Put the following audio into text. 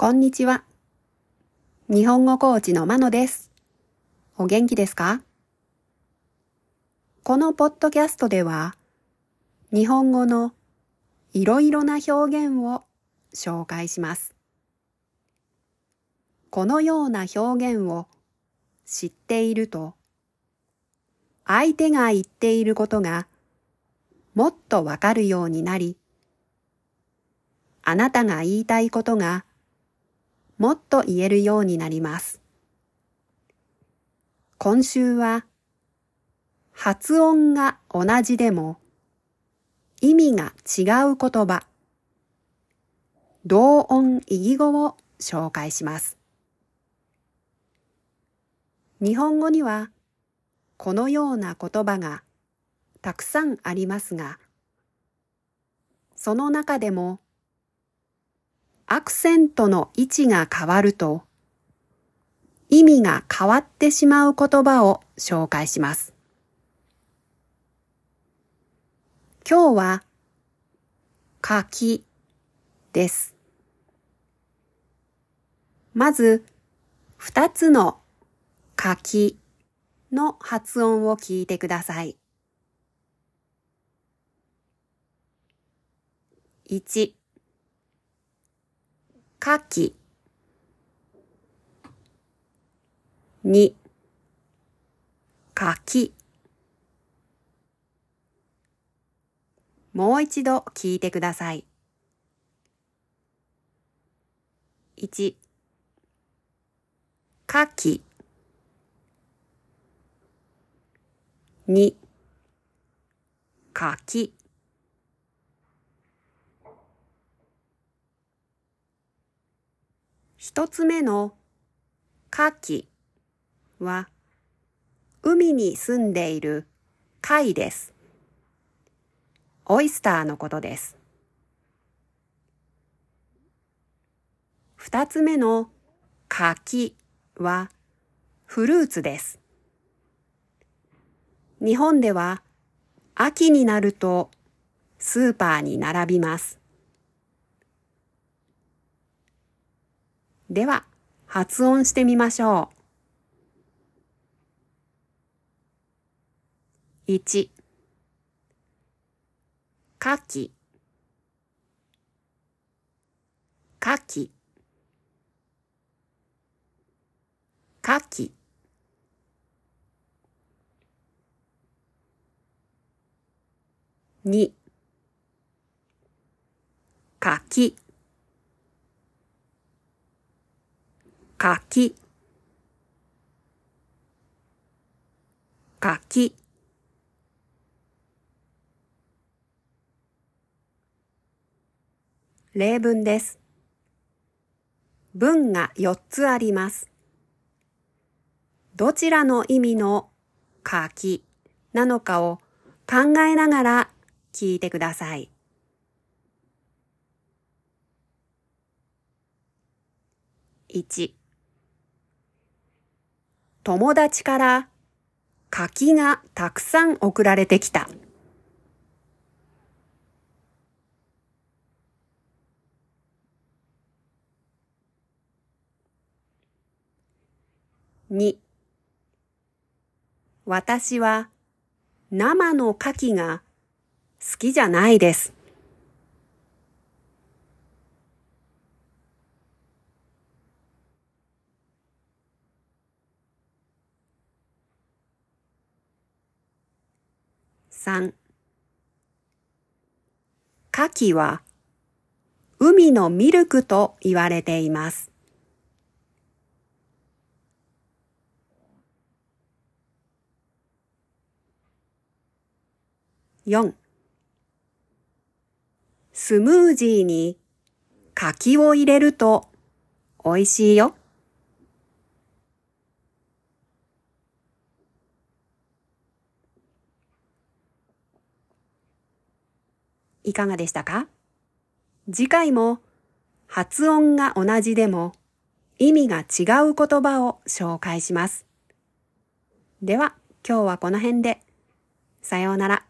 こんにちは。日本語コーチのまのです。お元気ですか？このポッドキャストでは、日本語のいろいろな表現を紹介します。このような表現を知っていると、相手が言っていることがもっとわかるようになり、あなたが言いたいことがもっと言えるようになります。今週は発音が同じでも意味が違う言葉、同音異義語を紹介します。日本語にはこのような言葉がたくさんありますが、その中でもアクセントの位置が変わると意味が変わってしまう言葉を紹介します。今日は柿です。まず二つの柿の発音を聞いてください。1かき。2かき。もう一度聞いてください。1かき。2かき。一つ目のカキは海に住んでいる貝です。オイスターのことです。二つ目の柿はフルーツです。日本では秋になるとスーパーに並びます。では発音してみましょう。1かき。かき。かき。2かきかきかき例文です。文が4つあります。どちらの意味のかきなのかを考えながら聞いてください。1友達から柿がたくさん送られてきた。2私は生の牡蠣が好きじゃないです。3牡蠣は海のミルクと言われています。4スムージーに柿を入れると美味しいよ。いかがでしたか？次回も発音が同じでも意味が違う言葉を紹介します。では今日はこの辺で。さようなら。